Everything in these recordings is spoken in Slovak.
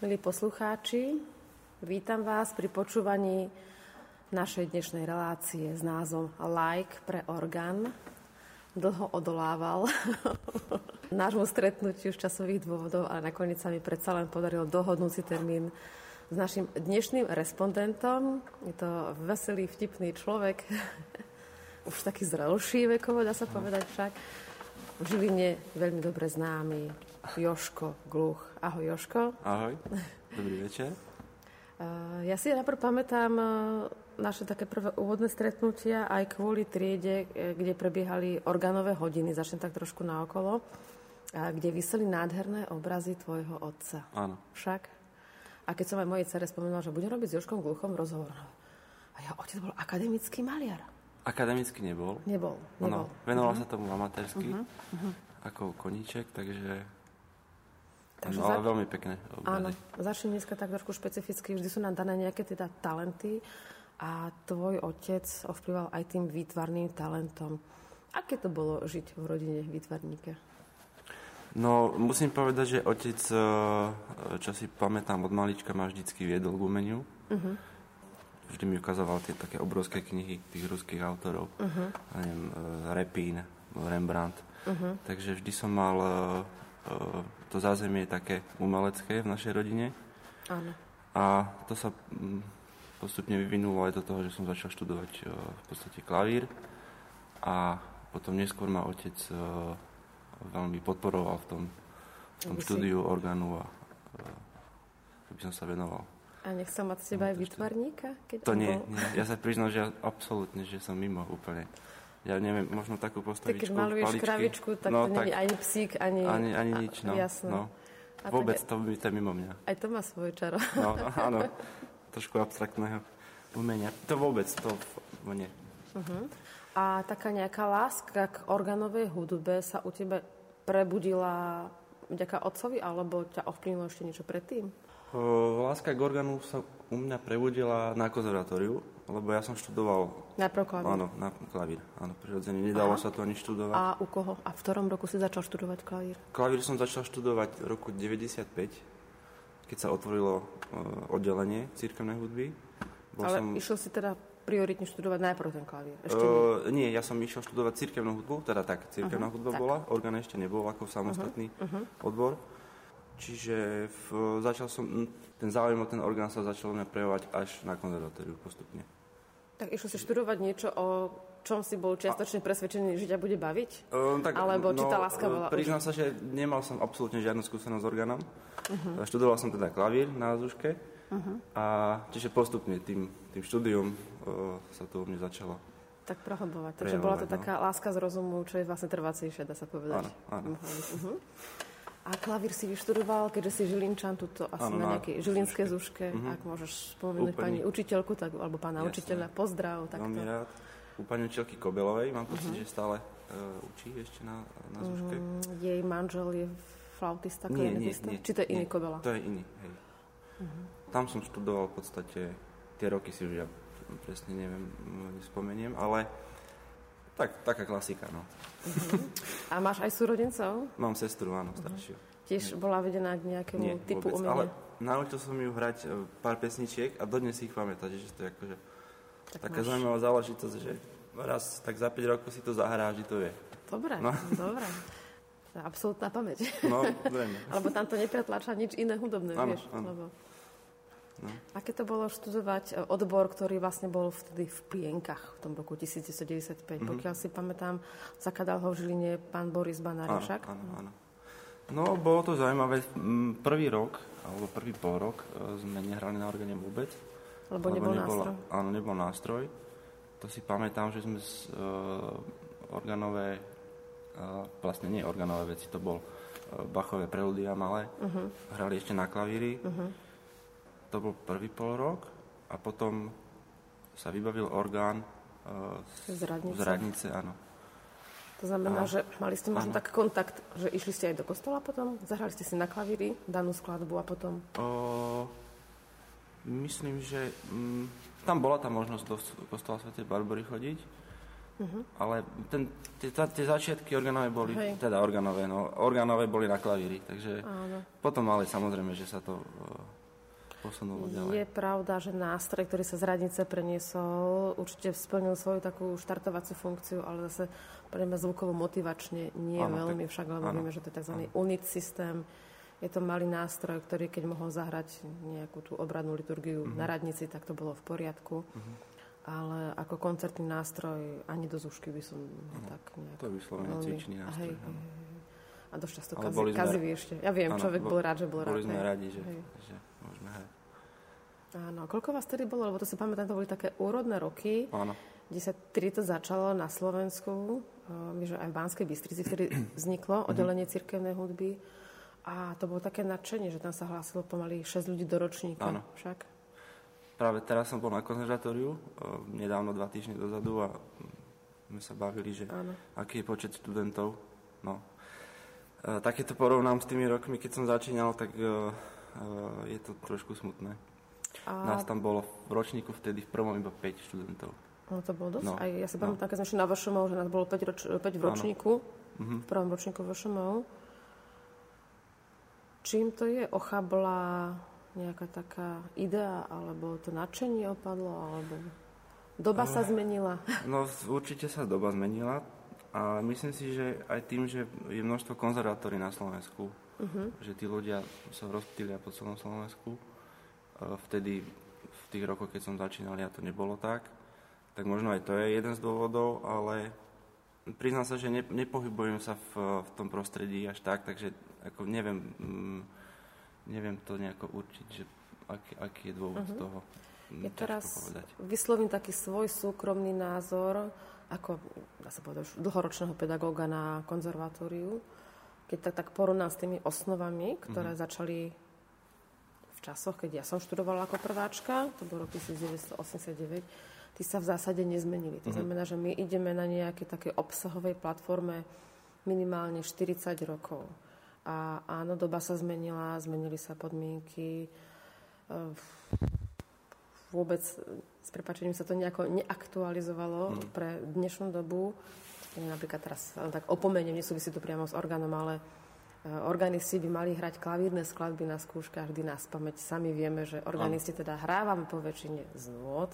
Milí poslucháči, vítam vás pri počúvaní našej dnešnej relácie s názvom Like pre orgán. Dlho odolával nášmu stretnutiu z časových dôvodov, ale nakoniec sa mi predsa len podarilo dohodnúť si termín s našim dnešným respondentom. Je to veselý, vtipný človek, už taký zrelší vekovo, dá sa povedať však. V Žiline veľmi dobre známy Joško Gluch. Ahoj, Joško. Ahoj, dobrý večer. Eh, ja si najprv pamätám eh, naše také prvé úvodné stretnutia aj kvôli triede, eh, kde prebiehali orgánové hodiny, začnem tak trošku naokolo, kde vyseli nádherné obrazy tvojho otca. Áno. Však? A keď som aj mojej cere spomenula, že budem robiť s Joškom Gluchom rozhovor. A ja, otec bol akademický maliar. Akademicky nebol. Nebol, nebol. Ono, venoval uh-huh. sa tomu amatérsky, uh-huh. uh-huh. ako koníček, takže Takže no, ale za... veľmi pekné. Áno, začnem dneska tak trošku špecificky. Vždy sú nám dané nejaké teda talenty a tvoj otec ovplyval aj tým výtvarným talentom. Aké to bolo žiť v rodine výtvarníka? No, musím povedať, že otec, eh, čo si pamätám od malička, ma vždycky viedol k umeniu. Uh-huh. Vždy mi ukazoval tie také obrovské knihy tých ruských autorov. Uh-huh. neviem, eh, Repín, Rembrandt. Uh-huh. Takže vždy som mal eh, to zázemie je také umelecké v našej rodine. Áno. A to sa mm, postupne vyvinulo aj do toho, že som začal študovať e, v podstate klavír a potom neskôr ma otec e, veľmi podporoval v tom, v tom štúdiu orgánu a e, aby som sa venoval. A nechcel mať z teba aj vytvarníka? Keď to nie, bol... nie. Ja sa priznám, že ja, absolútne, že som mimo úplne ja neviem, možno takú postavičku, Keď maluješ paličky. kravičku, tak no, to nie je ani psík, ani... Ani, ani nič, no. Jasno. no. A Vôbec tak, to by to mimo mňa. Aj to má svoje čaro. No, áno. Trošku abstraktného umenia. To vôbec, to nie. Uh-huh. A taká nejaká láska k organovej hudbe sa u tebe prebudila vďaka otcovi, alebo ťa ovplyvnilo ešte niečo predtým? Láska k orgánu sa u mňa prebudila na konzervatóriu, lebo ja som študoval... Najprv klavír. Áno, na klavír. Áno, prirodzene. Nedalo Aha. sa to ani študovať. A u koho? A v ktorom roku si začal študovať klavír? Klavír som začal študovať v roku 95, keď sa otvorilo uh, oddelenie církevnej hudby. Bol Ale som... išiel si teda prioritne študovať najprv ten klavír? Ešte uh, nie. nie, ja som išiel študovať církevnú hudbu, teda tak, církevná uh-huh, hudba tak. bola, orgán ešte nebol ako samostatný uh-huh, uh-huh. odbor. Čiže v, začal som, ten záujem o ten orgán sa začal mňa prejavovať až na konzervatóriu postupne. Tak išlo si študovať niečo, o čom si bol čiastočne presvedčený, že ťa bude baviť? Um, tak, Alebo no, či tá láska bola... Priznám sa, že nemal som absolútne žiadnu skúsenosť s orgánom. Uh-huh. Študoval som teda klavír na Zúške. Uh-huh. A čiže postupne tým, tým štúdium uh, sa to u mne začalo tak prohlbovať. Takže bola to no. taká láska z rozumu, čo je vlastne trvacejšia, dá sa povedať. Áno, áno. Uh-huh. A klavír si vyštudoval, keďže si Žilinčan, tuto asi ano, na nejakej žilinskej zúške. Uh-huh. Ak môžeš spomenúť Úplne. pani učiteľku, tak, alebo pána Jasne. učiteľa, pozdrav. Takto. Veľmi rád. U pani učiteľky Kobelovej, mám pocit, uh-huh. že stále uh, učí ešte na, na zúške. Uh-huh. Jej manžel je flautista, nie, nie, nie, Či to je iný Kobela? To je iný, hej. Uh-huh. Tam som študoval v podstate, tie roky si už ja presne neviem, nespomeniem, ale tak, taká klasika, no. Uh-huh. A máš aj súrodencov? Mám sestru, áno, staršiu. Uh-huh. Tiež bola vedená k nejakému Nie, typu vôbec, umenia? ale naučil som ju hrať e, pár pesničiek a dodnes si ich pamätať, že to je akože tak taká máš... zaujímavá záležitosť, že raz tak za 5 rokov si to zahrá, že to je. Dobre, no. dobre. Absolutná pamäť. No, zrejme. Lebo tam to nepretlača nič iné hudobné, ano, vieš. Ano. Lebo... No. Aké to bolo študovať e, odbor, ktorý vlastne bol vtedy v Plienkach v tom roku 1995? Mm-hmm. Pokiaľ si pamätám, zakladal ho v Žiline pán Boris Banárišak. Áno, áno, áno. No, bolo to zaujímavé. Prvý rok, alebo prvý pol rok e, sme nehrali na orgáne vôbec. Lebo, lebo nebol nebola, nástroj? Áno, nebol nástroj. To si pamätám, že sme z uh, organové, uh, vlastne nie organové veci, to bol uh, Bachové preludia malé, uh-huh. hrali ešte na klavíri. Uh-huh to bol prvý pol rok a potom sa vybavil orgán uh, z, radnice. z radnice, áno. To znamená, a, že mali ste možno tak kontakt, že išli ste aj do kostola potom? Zahrali ste si na klavíri danú skladbu a potom? O, myslím, že m, mm, tam bola tá možnosť do kostola Sv. Barbory chodiť, uh-huh. ale ten, tie, tie začiatky organové boli, Hej. teda organové, no, organové boli na klavíri, takže Áno. potom ale samozrejme, že sa to posunulo ďalej. Je pravda, že nástroj, ktorý sa z radnice preniesol, určite splnil svoju takú štartovaciu funkciu, ale zase pre mňa zvukovo motivačne nie ano, veľmi, tak, však lebo vieme, že to je tzv. unit systém. Je to malý nástroj, ktorý keď mohol zahrať nejakú tú obradnú liturgiu uh-huh. na radnici, tak to bolo v poriadku. Uh-huh. Ale ako koncertný nástroj ani do zúšky by som uh-huh. tak nejak... To je vyslovene cvičný nástroj. Hej, hej, hej. A dosť často kazi, kazivý ešte. Ja viem, ano, človek bol rád, že bol rád. Boli sme radi, že, že môžeme hrať. Áno, koľko vás tedy bolo? Lebo to si pamätám, to boli také úrodné roky, Áno. kde sa tedy to začalo na Slovensku, my, že aj v Banskej Bystrici, vtedy vzniklo mhm. oddelenie cirkevnej hudby. A to bolo také nadšenie, že tam sa hlásilo pomaly 6 ľudí do ročníka. Áno. Však? Práve teraz som bol na konzervatóriu, nedávno, dva týždne dozadu a sme sa bavili, že Áno. aký je počet študentov. No. Tak keď to porovnám s tými rokmi, keď som začínal, tak je to trošku smutné. A... Nás tam bolo v ročníku vtedy v prvom iba 5 študentov. No to bolo dosť. No. Aj ja sa no. pamätám, no. keď sme šli na VŠMO, že nás bolo 5, roč, 5 v ročníku, uh-huh. v prvom ročníku VŠMO. Čím to je? Ochabla nejaká taká idea, alebo to nadšenie opadlo, alebo doba uh, sa zmenila? No určite sa doba zmenila a myslím si, že aj tým, že je množstvo konzervatórií na Slovensku, uh-huh. že tí ľudia sa rozptýlia po celom Slovensku, vtedy v tých rokoch, keď som začínal, ja to nebolo tak. Tak možno aj to je jeden z dôvodov, ale priznám sa, že ne, nepohybujem sa v, v tom prostredí až tak, takže ako neviem, mm, neviem to nejako určiť, že aký, aký je dôvod uh-huh. toho. Ja teraz povedať. vyslovím taký svoj súkromný názor, ako, dá sa povedať, dlhoročného pedagóga na konzervatóriu, keď tak, tak porovnám s tými osnovami, ktoré uh-huh. začali v časoch, keď ja som študovala ako prváčka, to bol rok 1989, tí sa v zásade nezmenili. To mhm. znamená, že my ideme na nejakej takej obsahovej platforme minimálne 40 rokov. A áno, doba sa zmenila, zmenili sa podmienky. Ehm, vôbec s prepačením sa to nejako neaktualizovalo mm. pre dnešnú dobu. Napríklad teraz tak opomeniem, nesúvisí to priamo s orgánom, ale Eh, organisti by mali hrať klavírne skladby na skúškach vždy na spameť. Sami vieme, že organisti teda hrávame po väčšine z nôd,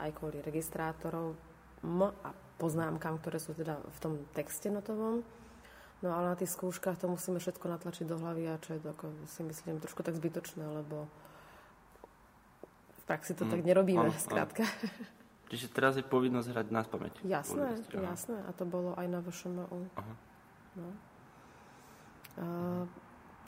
aj kvôli registrátorov M a poznámkam, ktoré sú teda v tom texte notovom. No ale na tých skúškach to musíme všetko natlačiť do hlavy a čo je to, si myslím, trošku tak zbytočné, lebo v praxi to mm, tak nerobíme, áno, skrátka. Áno. Čiže teraz je povinnosť hrať na spameť. Jasné, jasné. A to bolo aj na vašom Aha. No. Uh,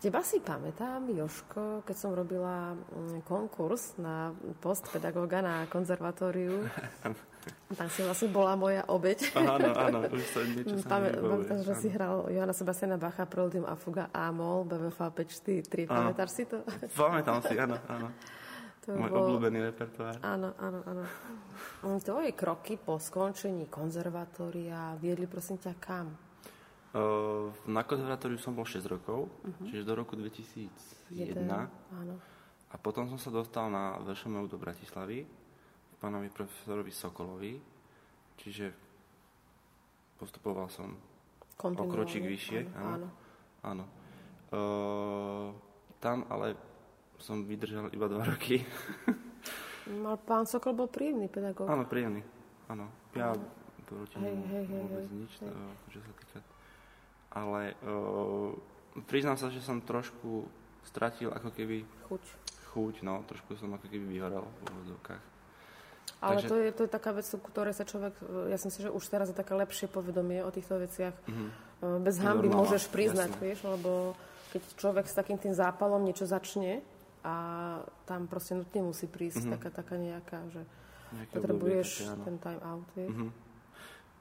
teba si pamätám, Joško, keď som robila mm, konkurs na post pedagóga na konzervatóriu. Tam si vlastne bola moja obeď. Áno, áno, už sa niečo sa Pamätáš, že si hral Johana Sebastiana Bacha, Proldium a Fuga Amol, BVF 543. Pamätáš si to? Pamätám si, áno, áno. To Môj bol... obľúbený repertoár. Áno, áno, áno. Tvoje kroky po skončení konzervatória viedli prosím ťa kam? Na konzervatóriu som bol 6 rokov, uh-huh. čiže do roku 2001. Jeden, áno. A potom som sa dostal na VŠMU do Bratislavy, pánovi profesorovi Sokolovi, čiže postupoval som o kročík vyššie. Áno. áno. áno. Uh, tam ale som vydržal iba 2 roky. Mal pán Sokol bol príjemný pedagóg. Áno, príjemný. Áno. Ja proti hej, hej, hej, vôbec hej, nič, hej. To, čo sa týka ale uh, priznám sa, že som trošku stratil ako keby... Chuť. Chuť, no, trošku som ako keby vyhoral v úvodzovkách. Ale Takže... to, je, to je taká vec, ktoré sa človek, ja si myslím, že už teraz je také lepšie povedomie o týchto veciach. Mm-hmm. Bez hamby no, môžeš priznať, jasne. vieš, lebo keď človek s takým tým zápalom niečo začne a tam proste nutne musí prísť mm-hmm. taká, taká nejaká, že Nejaké potrebuješ obdobie, ten time out, vieš. Mm-hmm.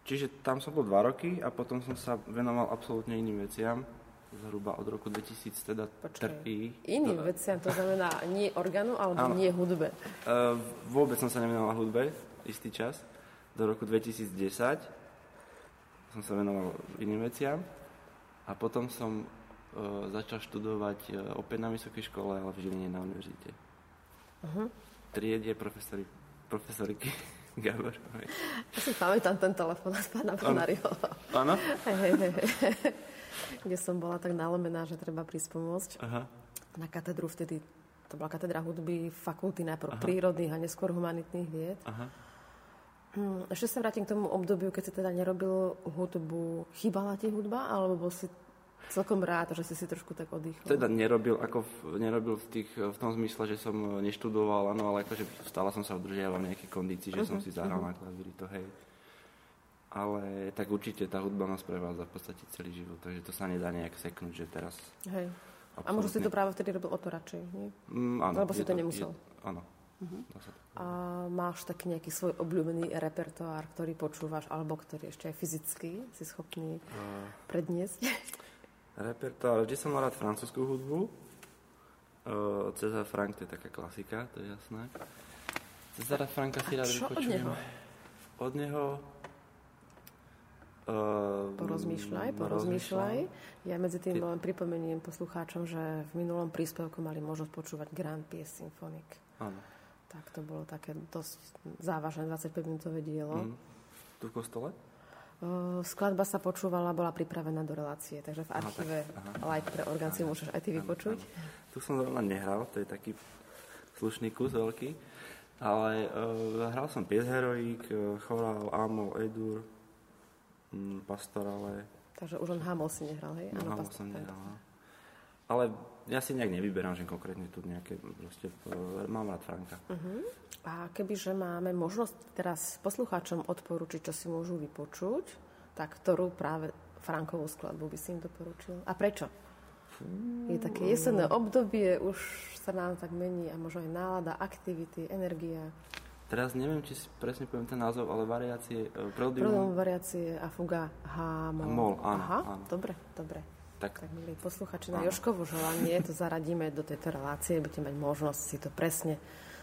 Čiže tam som bol dva roky a potom som sa venoval absolútne iným veciam. Zhruba od roku 2000 teda trpí. Iným to... veciam, to znamená nie orgánu alebo Áno. nie hudbe? Uh, vôbec som sa nevenoval hudbe istý čas. Do roku 2010 som sa venoval iným veciam. A potom som začal študovať uh, opäť na vysokej škole, ale v Žiline na univerzite. Uh-huh. Triedie profesori, profesoriky Gabor. Ja si pamätám ten telefón z pána Bonaryho. Áno? Kde som bola tak nalomená, že treba prísť pomôcť. Aha. Na katedru vtedy to bola katedra hudby fakulty najprv Aha. prírodných a neskôr humanitných vied. Aha. Hm, ešte sa vrátim k tomu obdobiu, keď si teda nerobil hudbu. Chýbala ti hudba, alebo bol si celkom rád, že si si trošku tak oddychol? Teda nerobil, ako v, nerobil v, tých, v tom zmysle, že som neštudoval, áno, ale akože stále som sa udržiaval v nejakej kondícii, že uh-huh, som mhm, si zahral uh-huh. na klavíri, to hej. Ale tak určite tá hudba nás prevádza v podstate celý život, takže to sa nedá nejak seknúť, že teraz... Hej. A možno si to práve vtedy robil o to radšej, nie? Mm, áno. Lebo si to, to nemusel. Je, áno. Uh-huh. A máš taký nejaký svoj obľúbený repertoár, ktorý počúvaš, alebo ktorý ešte aj fyzicky si schopný uh, predniesť? Repertoár, vždy som mal rád francúzskú hudbu. Uh, Cezar Frank, to je taká klasika, to je jasné. Cezara Franka si rád vypočujem. od neho? Od neho Uh, porozmýšľaj, porozmýšľaj. Ja medzi tým len pripomeniem poslucháčom, že v minulom príspevku mali možnosť počúvať Grand Pies Symphonic. Áno. Tak to bolo také dosť závažné 25-minútové dielo. Mm. Tu v kostole? Uh, skladba sa počúvala, bola pripravená do relácie, takže v archíve Like pre orgán si môžeš aj ty vypočuť. Tu som zrovna nehral, to je taký slušný kus veľký, ale uh, hral som Pies Heroik, uh, Chorál, Amol, Edur, mm, Pastorale. Takže už len Hamol si nehral, hej? No, Hamol som nehral, no. Ale ja si nejak nevyberám, že konkrétne tu nejaké, proste, e, mám rád Franka. Uh-huh. A kebyže máme možnosť teraz poslucháčom odporučiť, čo si môžu vypočuť, tak ktorú práve Frankovú skladbu by si im doporučil? A prečo? Je také jesenné obdobie, už sa nám tak mení a možno aj nálada, aktivity, energia. Teraz neviem, či si presne poviem ten názov, ale variácie, e, prodium... variácie a fuga H, mol. mol áno, Aha, áno. dobre, dobre. Tak, tak milí posluchači, na Joškovo želanie to zaradíme do tejto relácie, budete mať možnosť si to presne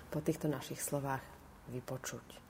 po týchto našich slovách vypočuť.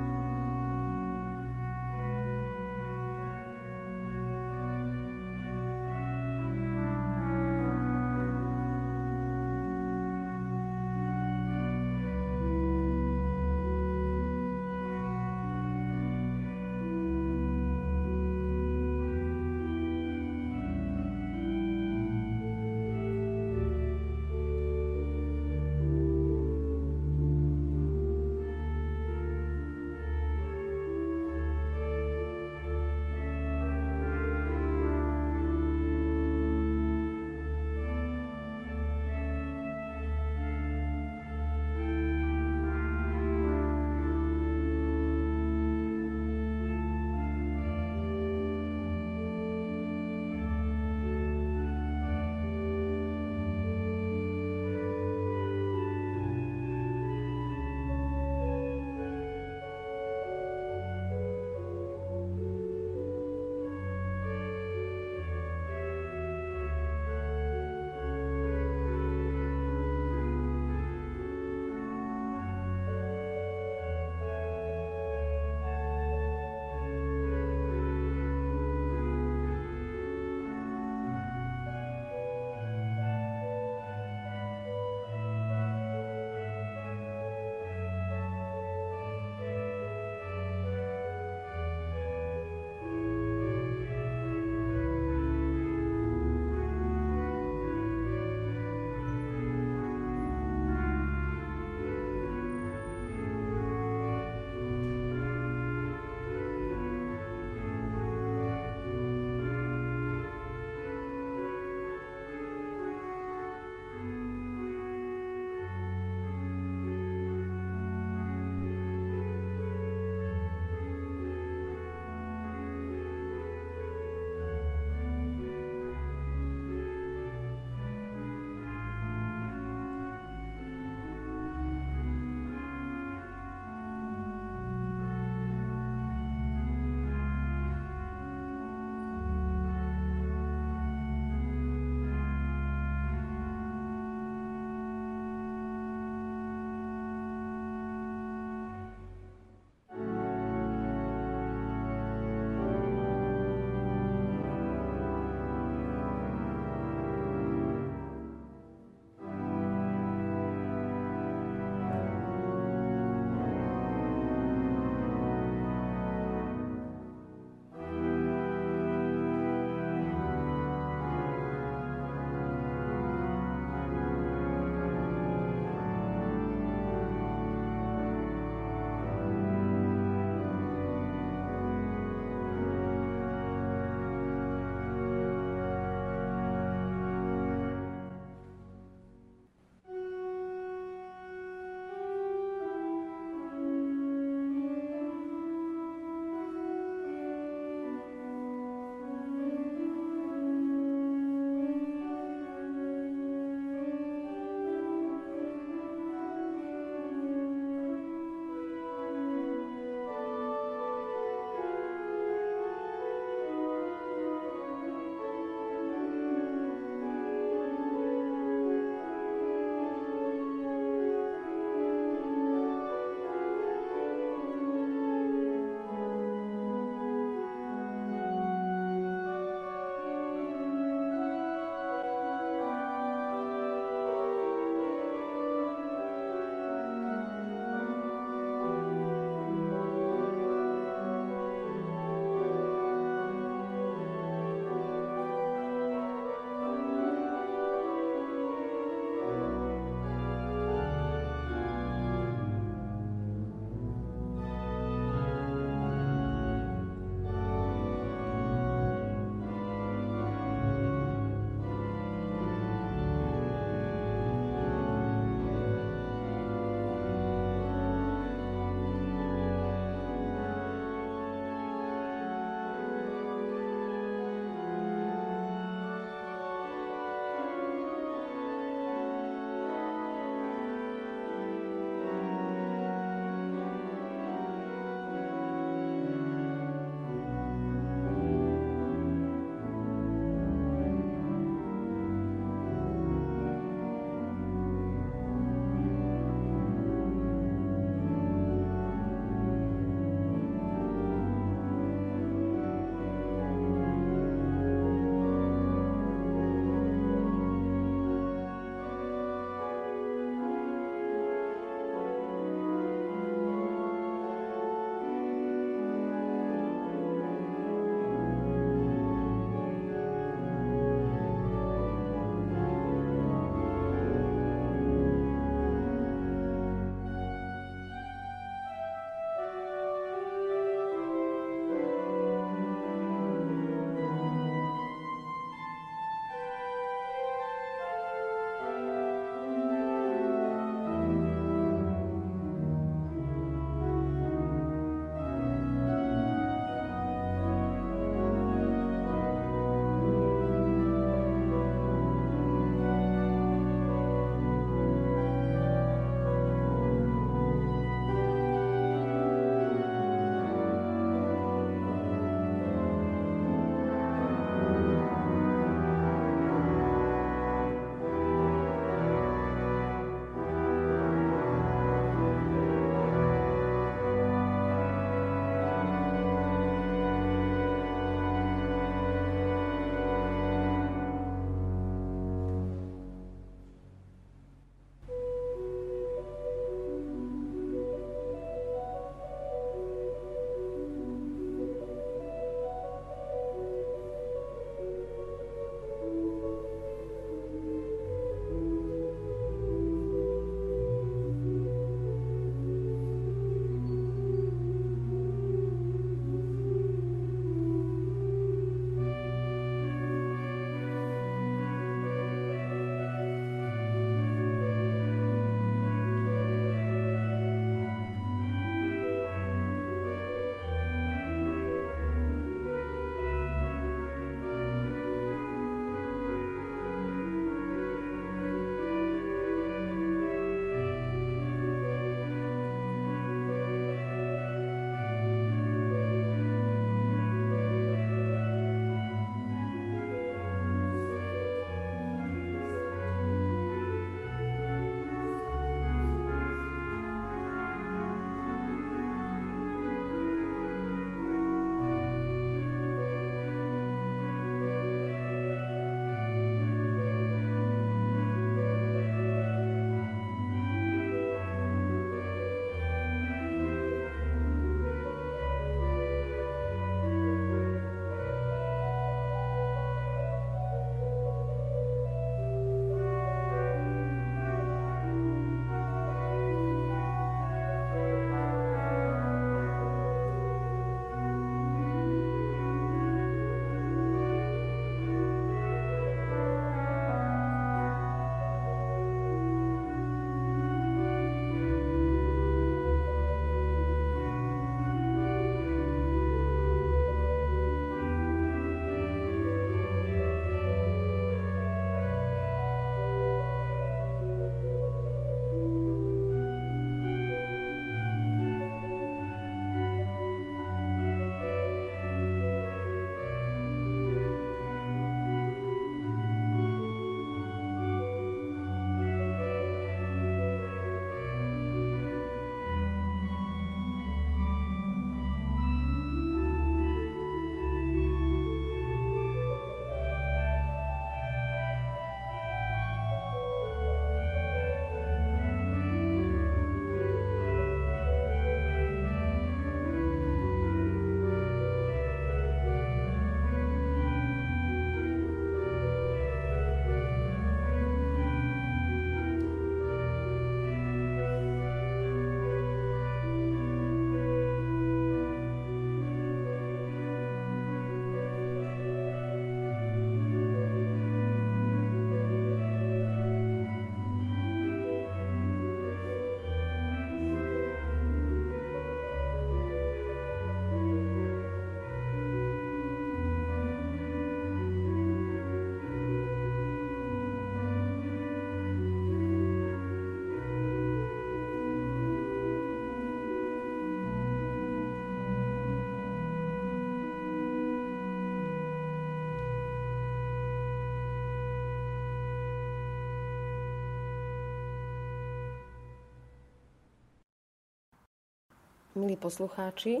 Milí poslucháči,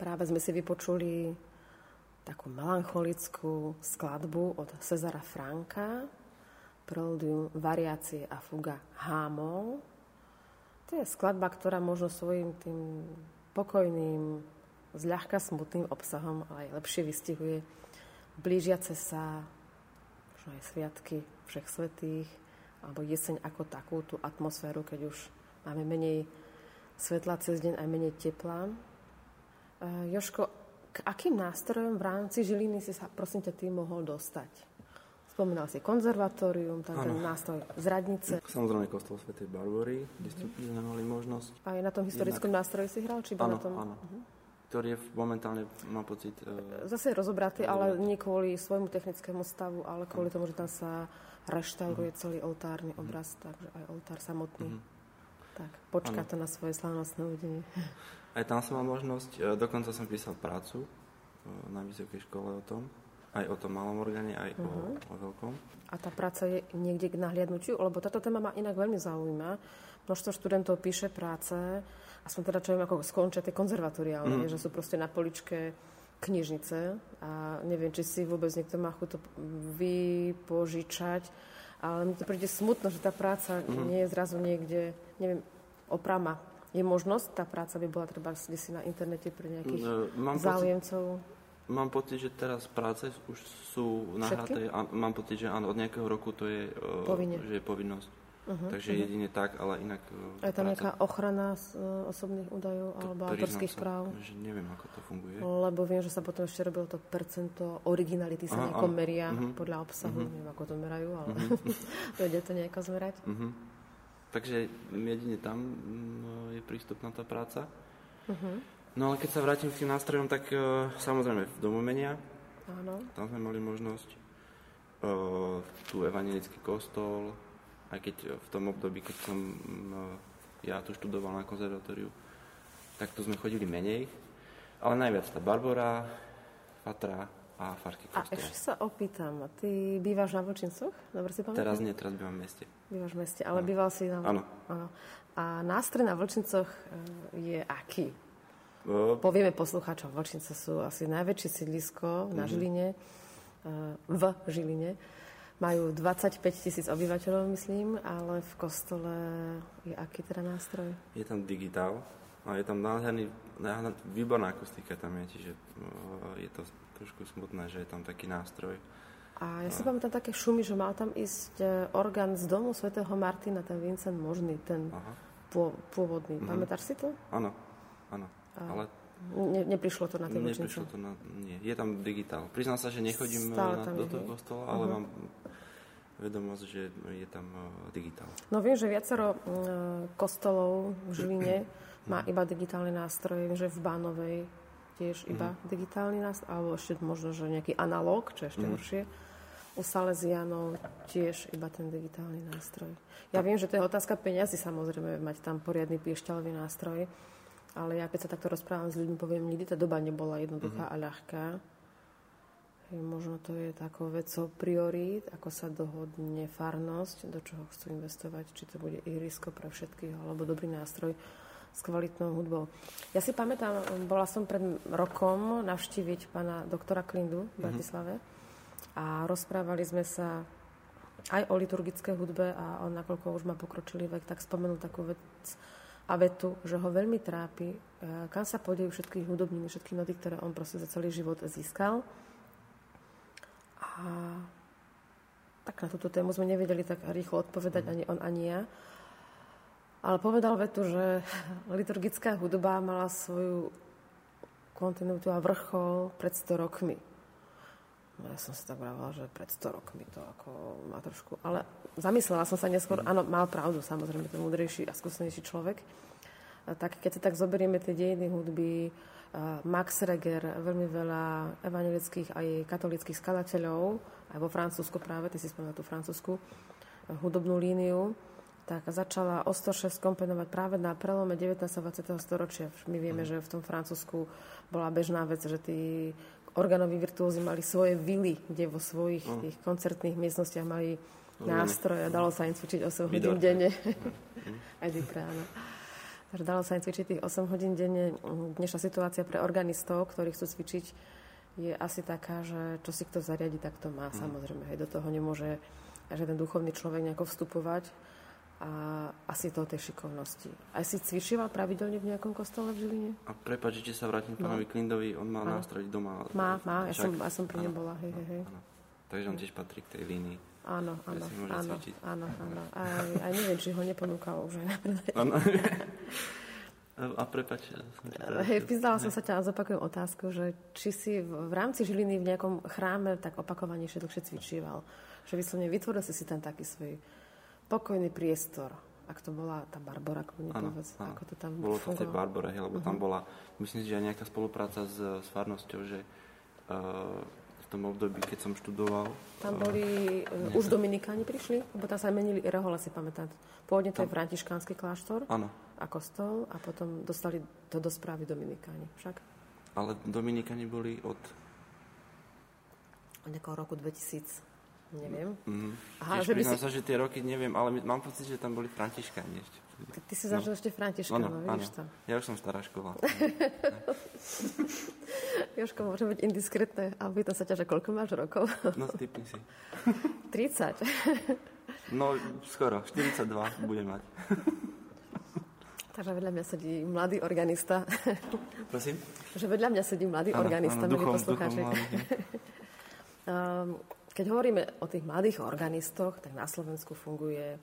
práve sme si vypočuli takú melancholickú skladbu od Cezara Franka, preludium Variácie a fuga Hámol. To je skladba, ktorá možno svojim tým pokojným, zľahka smutným obsahom aj lepšie vystihuje blížiace sa možno aj sviatky všech svetých alebo jeseň ako takú, tú atmosféru, keď už máme menej svetla cez deň aj menej tepla. E, Joško, k akým nástrojom v rámci Žiliny si sa, prosím ťa, ty mohol dostať? Spomínal si konzervatórium, tam ten nástroj z radnice. Samozrejme kostol Sv. Barbory, kde sme mali možnosť. Aj na tom historickom Jednak... nástroji si hral? Či áno, na tom... áno. Uh-huh. Ktorý je momentálne, mám pocit... Uh... Zase je rozobratý, ale nie kvôli svojmu technickému stavu, ale kvôli tomu, že tam sa reštauruje uh-huh. celý oltárny obraz, uh-huh. takže aj oltár samotný. Uh-huh. Tak, počká ano. to na svoje slávnostné uvedenie. Aj tam som mal možnosť, e, dokonca som písal prácu e, na vysokej škole o tom, aj o tom malom orgáne, aj uh-huh. o, mhm. o veľkom. A tá práca je niekde k nahliadnutiu? Lebo táto téma ma inak veľmi zaujíma. Množstvo študentov píše práce, aspoň teda čo viem, ako skončia tie konzervatoriálne, uh-huh. že sú proste na poličke knižnice a neviem, či si vôbec niekto má chuť to vypožičať, ale mi to príde smutno, že tá práca uh-huh. nie je zrazu niekde, neviem, oprama. Je možnosť, tá práca by bola treba si na internete pre nejakých no, mám záujemcov? Pocit, mám pocit, že teraz práce už sú nahraté. A mám pocit, že áno, od nejakého roku to je, uh, že je povinnosť. Uh-huh, Takže uh-huh. jedine tak, ale inak... A je tam práca... nejaká ochrana uh, osobných údajov to alebo autorských práv? Že neviem, ako to funguje. Lebo viem, že sa potom ešte robilo to percento originality sa nejako meria uh-huh. podľa obsahu. Uh-huh. Neviem, ako to merajú, ale uh-huh. vedia to nejako zmerať. Uh-huh. Takže jedine tam mm, je prístupná tá práca. Uh-huh. No ale keď sa vrátim k tým nástrojom, tak uh, samozrejme v domomenia. Áno. Tam sme mali možnosť. Uh, tu evangelický kostol, aj keď v tom období, keď som uh, ja tu študoval na konzervatóriu, tak tu sme chodili menej. Ale najviac tá Barbora, Fatra, a kostol. A ešte sa opýtam, ty bývaš na Vlčincoch? Dobre si pamätám? Teraz nie, teraz bývam v meste. Bývaš v meste, ale ano. býval si na... Áno. A nástroj na Vlčincoch e, je aký? Povieme poslucháčom, Vlčince sú asi najväčšie sídlisko na mm-hmm. Žiline, e, v Žiline. Majú 25 tisíc obyvateľov, myslím, ale v kostole je aký teda nástroj? Je tam digitál a je tam nádherný, nádherný výborná akustika tam je, čiže e, je to trošku smutné, že je tam taký nástroj. A ja si pamätám také šumy, že mal tam ísť e, orgán z domu svätého Martina, ten Vincent Možný, ten Aha. pôvodný. Mm-hmm. Pamätáš si to? Áno, áno. Ale ne, neprišlo to na tie Neprišlo to na... Nie, je tam digitál. Priznám sa, že nechodím e, na, do toho kostola, ale uh-huh. mám vedomosť, že je tam uh, digitál. No viem, že viacero uh, kostolov v Žiline má iba digitálny nástroj. Viem, že v Bánovej tiež iba mm. digitálny nástroj, alebo ešte možno, že nejaký analóg, čo ešte mm. horšie. U Salesianov tiež iba ten digitálny nástroj. Ja viem, že to je otázka peniazy, samozrejme, mať tam poriadny piešťalový nástroj, ale ja keď sa takto rozprávam s ľuďmi, poviem, nikdy tá doba nebola jednoduchá mm. a ľahká. Možno to je takou vecou priorít, ako sa dohodne farnosť, do čoho chcú investovať, či to bude ihrisko pre všetkých, alebo dobrý nástroj s kvalitnou hudbou. Ja si pamätám, bola som pred rokom navštíviť pána doktora Klindu v mhm. Bratislave mm-hmm. a rozprávali sme sa aj o liturgickej hudbe a on, nakoľko už má pokročilý vek, tak spomenul takú vec a vetu, že ho veľmi trápi, e, kam sa podejú všetky hudobniny, všetky noty, ktoré on proste za celý život získal. A tak na túto tému sme nevedeli tak rýchlo odpovedať mm. ani on, ani ja. Ale povedal vetu, že liturgická hudba mala svoju kontinuitu a vrchol pred 100 rokmi. Ja som si tak vravila, že pred 100 rokmi to ako má trošku... Ale zamyslela som sa neskôr, áno, mal pravdu, samozrejme, ten múdrejší a skúsenejší človek. Tak keď sa tak zoberieme tie dejiny hudby, Max Reger, veľmi veľa evangelických aj katolických skladateľov, aj vo Francúzsku práve, ty si spomínal tú francúzsku hudobnú líniu, tak začala o 106 komponovať práve na prelome 19. a 20. storočia. My vieme, mm. že v tom Francúzsku bola bežná vec, že tí organoví virtuózy mali svoje vily, kde vo svojich mm. tých koncertných miestnostiach mali nástroje a dalo sa im cvičiť 8 hodín denne. Mm. Aj práno. Takže dalo sa im cvičiť tých 8 hodín denne. Dnešná situácia pre organistov, ktorí chcú cvičiť, je asi taká, že čo si kto zariadi, tak to má. Mm. Samozrejme, hej, do toho nemôže žiaden duchovný človek nejako vstupovať a asi to tej šikovnosti. Aj si cvičíval pravidelne v nejakom kostole v Žiline? A prepáč, že sa vrátim k pánovi no. Klindovi, on má nástroj doma. Má, má, ja som, ja som pri ňom bola, hej, hej, hej. Takže on tiež patrí k tej línii. Áno, áno, áno, áno, áno. Aj, aj neviem, či ho neponúkal už. Áno. A prepač. Hej, pýtala som sa ťa a zopakujem otázku, že či si v, v rámci Žiliny v nejakom chráme tak opakovanejšie dlhšie cvičíval. Že vyslovene vytvoril si si ten taký svoj pokojný priestor. Ak to bola tá Barbora, ako nepovedz, ako to tam Bolo to v tej Barbore, lebo uh-huh. tam mhm. bola, myslím si, že aj nejaká spolupráca s, s farnosťou, že uh, tom období, keď som študoval. Tam boli, uh, už Dominikáni prišli? Lebo tam sa menili Rehole, si pamätám. Pôvodne to tam. je františkánsky kláštor Áno. a kostol a potom dostali to do správy Dominikáni. Však? Ale Dominikáni boli od... Od nejakého roku 2000 neviem. Mm. Aha, Tiež že by si... sa, že tie roky neviem, ale mám pocit, že tam boli františkáni ešte. Tak ty si zažil no. ešte františkánov, no, vidíš to? Ja už som stará škola. Jožko, môže byť indiskretné. A pýtam sa ťa, že koľko máš rokov? No, typni si. 30. No, skoro. 42 budem mať. Takže vedľa mňa sedí mladý organista. Prosím? Že vedľa mňa sedí mladý ano, organista, ano, duchom, poslucháči. Duchom um, keď hovoríme o tých mladých organistoch, tak na Slovensku funguje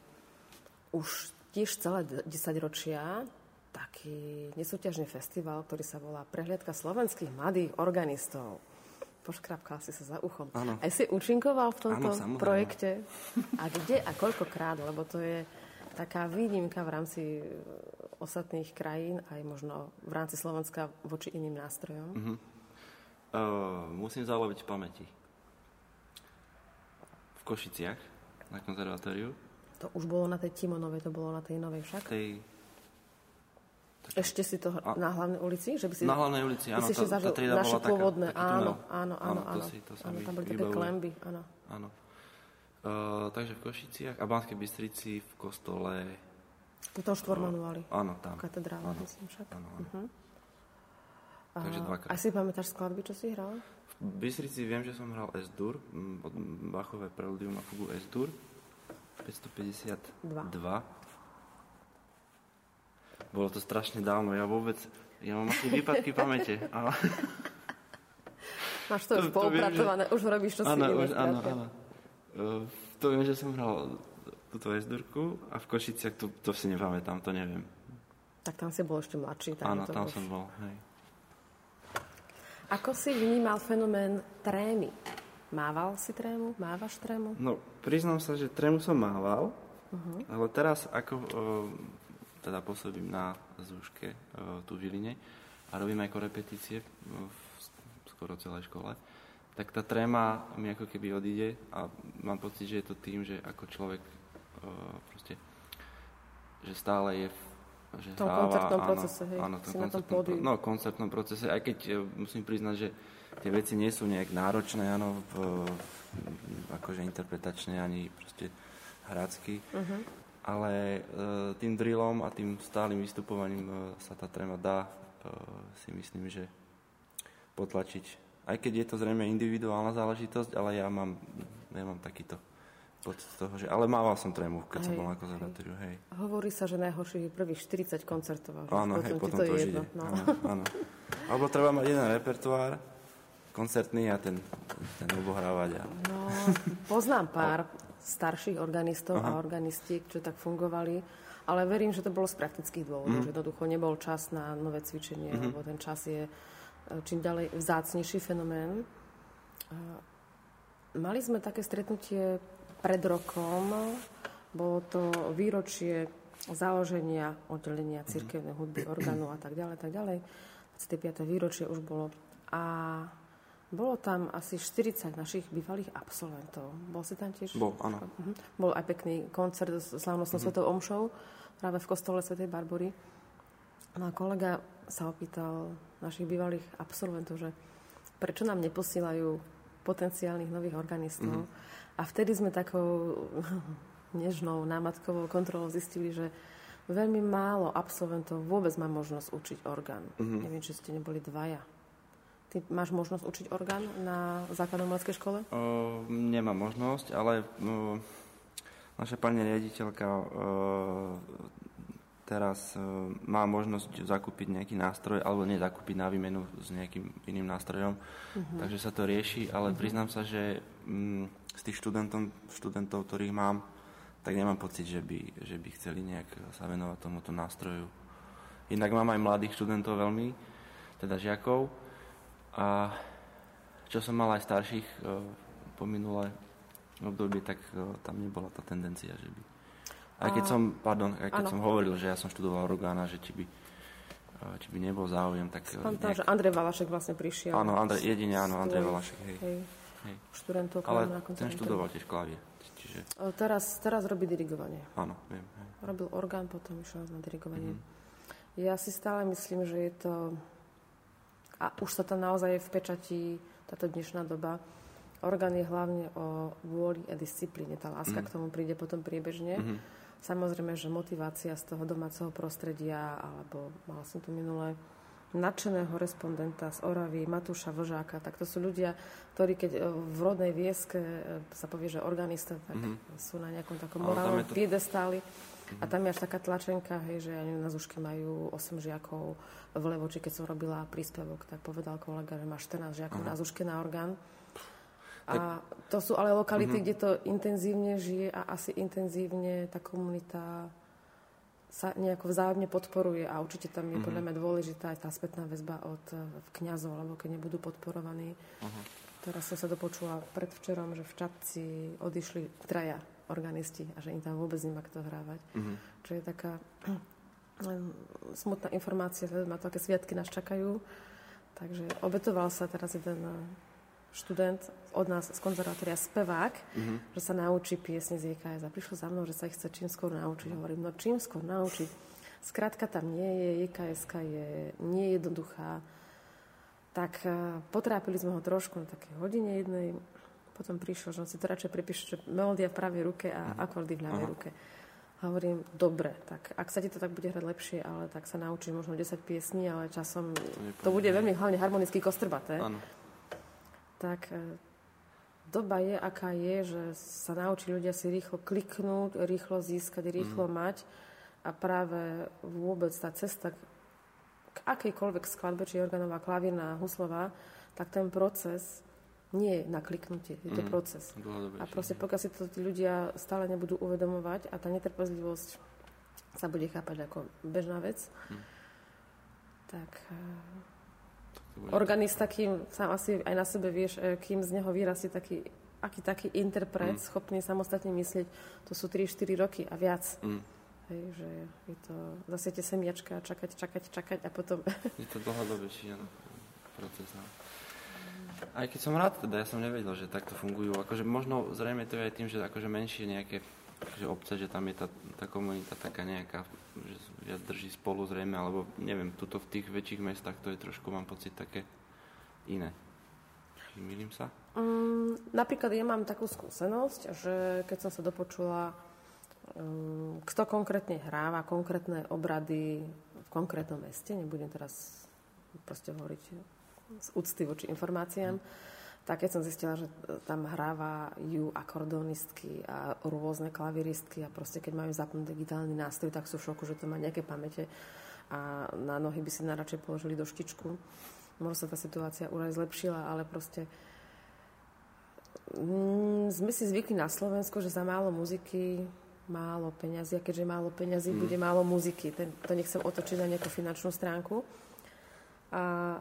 už tiež celé 10 ročia taký nesúťažný festival, ktorý sa volá Prehliadka slovenských mladých organistov. Poškrapkal si sa za uchom. Ano. Aj si účinkoval v tomto ano, projekte? A kde a koľkokrát? Lebo to je taká výnimka v rámci e, ostatných krajín, aj možno v rámci Slovenska voči iným nástrojom. Uh-huh. Uh, musím zaloviť v pamäti. Košiciach na konzervatóriu. To už bolo na tej Timonovej, to bolo na tej novej však? Tej ešte si to a, na hlavnej ulici? Že by si, na hlavnej ulici, áno. si tá, tá trieda naše bola pôvodné, taká, áno, áno, áno, áno. To si, to áno tam boli také klemby, áno. Áno. Uh, takže v Košiciach a Banskej Bystrici v kostole... V tom štvormanuáli. Uh, áno, tam. V katedrále, áno, myslím však. Áno, áno. Uh-huh. Takže dvakrát. A si pamätáš skladby, čo si hral? V Bystrici viem, že som hral S-dur, Bachové preludium a fugu S-dur, 552. Dva. Bolo to strašne dávno, ja vôbec, ja mám asi výpadky pamäte. Ale... Máš to, to už poupracované, už robíš to áno, si áno, áno. Uh, to viem, že som hral túto esdurku a v Košiciach to, to si nepamätám, to neviem. Tak tam si bol ešte mladší. Tam áno, tam už... som bol, hej. Ako si vnímal fenomén trémy? Mával si trému? Mávaš trému? No, priznám sa, že trému som mával, uh-huh. ale teraz ako uh, teda pôsobím na zúške uh, tu v Žiline a robím ako repetície v skoro celej škole, tak tá tréma mi ako keby odíde a mám pocit, že je to tým, že ako človek uh, proste, že stále je v že v tom hráva, koncertnom áno, procese, hej, áno, tom koncertnom, na tom No, koncertnom procese, aj keď uh, musím priznať, že tie veci nie sú nejak náročné, áno, v, akože interpretačné, ani proste hrácky. Uh-huh ale e, tým drillom a tým stálym vystupovaním e, sa tá tréma dá, e, si myslím, že potlačiť. Aj keď je to zrejme individuálna záležitosť, ale ja mám, ja mám takýto pocit toho, že... Ale mával som trému, keď hej, som bol na konzervatóriu, hej. Hovorí sa, že najhorších je prvých 40 koncertov. Áno, hej, potom to, to ide. No. Áno, áno. Alebo treba mať jeden repertoár, koncertný a ten, ten obohrávať. A... No, poznám pár starších organistov Aha. a organistiek, čo tak fungovali. Ale verím, že to bolo z praktických dôvodov, mm. že jednoducho nebol čas na nové cvičenie, mm-hmm. lebo ten čas je e, čím ďalej vzácnejší fenomén. Mali sme také stretnutie pred rokom, bolo to výročie založenia oddelenia mhm. cirkevnej hudby, orgánu a tak ďalej, tak ďalej. 25. výročie už bolo. A bolo tam asi 40 našich bývalých absolventov. Bol si tam tiež? Bol, áno. Uh-huh. Bol aj pekný koncert s slávnostnou uh-huh. svetou omšou práve v kostole svätej Barbory. No a kolega sa opýtal našich bývalých absolventov, že prečo nám neposílajú potenciálnych nových organistov. Uh-huh. A vtedy sme takou nežnou, námatkovou kontrolou zistili, že Veľmi málo absolventov vôbec má možnosť učiť orgán. Mm-hmm. Neviem, či ste neboli dvaja. Ty máš možnosť učiť orgán na základnej umeleckej škole? O, nemám možnosť, ale o, naša pani riaditeľka o, teraz o, má možnosť zakúpiť nejaký nástroj alebo nezakúpiť na výmenu s nejakým iným nástrojom. Uh-huh. Takže sa to rieši, ale uh-huh. priznám sa, že m, mm, z tých študentov, študentov, ktorých mám, tak nemám pocit, že by, že by chceli nejak sa venovať tomuto nástroju. Inak mám aj mladých študentov veľmi, teda žiakov, a čo som mal aj starších e, po minulé obdobie, tak e, tam nebola tá tendencia, že by... Aj keď som, pardon, aj keď ano. som hovoril, že ja som študoval orgána, že či by, e, či by nebol záujem, tak... Pamätám, nejak... že Andrej Valašek vlastne prišiel. Áno, Andrej, jedine áno, Andrej Valašek, hej. hej. Hej. Študentov Ale na ten študoval tiež klavier. Čiže... Teraz, teraz robí dirigovanie. Áno, viem. Hej. Robil orgán, potom išiel na dirigovanie. Mm. Ja si stále myslím, že je to a už sa tam naozaj v pečati táto dnešná doba. Orgán je hlavne o vôli a disciplíne. Tá láska mm. k tomu príde potom priebežne. Mm-hmm. Samozrejme, že motivácia z toho domáceho prostredia, alebo mal som tu minulé nadšeného respondenta z Oravy, Matúša Vlžáka, tak to sú ľudia, ktorí keď e, v rodnej vieske e, sa povie, že organista, tak mm-hmm. sú na nejakom takom morálnom to... piedestáli. A tam je až taká tlačenka, hej, že ja na Zuške majú 8 žiakov v Levoči, keď som robila príspevok, tak povedal kolega, že má 14 žiakov uh-huh. na Zuške na orgán. A to sú ale lokality, uh-huh. kde to intenzívne žije a asi intenzívne tá komunita sa nejako vzájomne podporuje a určite tam je uh-huh. podľa mňa dôležitá aj tá spätná väzba od eh, kňazov, lebo keď nebudú podporovaní. Uh-huh. Teraz som sa dopočula predvčerom, že v Čapci odišli traja organisti a že im tam vôbec nemá kto hrávať. Mm-hmm. Čo je taká smutná informácia, že na to, aké sviatky nás čakajú. Takže obetoval sa teraz jeden eh, študent od nás z konzervatória, spevák, mm-hmm. že sa naučí piesne z JKS a prišiel za mnou, že sa ich chce čím skôr naučiť. Hovorím, no čím skôr naučiť. Skrátka tam nie je, JKS je nie jednoduchá. Tak eh, potrápili sme ho trošku na takej hodine jednej potom prišiel, že on si to radšej pripíše, že melódia v pravej ruke a uh-huh. akordy v ľavej ruke. A hovorím, dobre, tak ak sa ti to tak bude hrať lepšie, ale tak sa naučíš možno 10 piesní, ale časom to, to bude veľmi hlavne harmonicky kostrbaté. Ano. Tak e, doba je, aká je, že sa naučí ľudia si rýchlo kliknúť, rýchlo získať, rýchlo mm. mať a práve vôbec tá cesta k akejkoľvek skladbe, či organová, klavírna, huslová, tak ten proces nie je na kliknutie, je to mm, proces. A proste pokiaľ si to tí ľudia stále nebudú uvedomovať a tá netrpezlivosť sa bude chápať ako bežná vec, mm. tak uh, organist takým, sám asi aj na sebe vieš, eh, kým z neho vyrastie taký, aký taký interpret, mm. schopný samostatne myslieť, to sú 3-4 roky a viac. Mm. Hej, že je to, zasiete semiačka, čakať, čakať, čakať a potom... Je to dlhodobejší proces. No. Aj keď som rád, teda ja som nevedel, že takto fungujú. Akože možno zrejme to je aj tým, že akože menšie nejaké akože obce, že tam je tá, tá komunita taká nejaká, že viac drží spolu zrejme, alebo neviem, tuto v tých väčších mestách to je trošku, mám pocit, také iné. Milím sa? Um, napríklad ja mám takú skúsenosť, že keď som sa dopočula, um, kto konkrétne hráva konkrétne obrady v konkrétnom meste, nebudem teraz proste hovoriť z úcty voči informáciám, tak keď som zistila, že tam hrávajú akordonistky a rôzne klaviristky a proste keď majú zapnúť digitálny nástroj, tak sú v šoku, že to má nejaké pamäte a na nohy by si najradšej položili doštičku. Možno sa tá situácia už aj zlepšila, ale proste mm, sme si zvykli na Slovensku, že za málo muziky málo peňazí a keďže málo peňazí, mm. bude málo muziky. Ten, to nechcem otočiť na nejakú finančnú stránku. A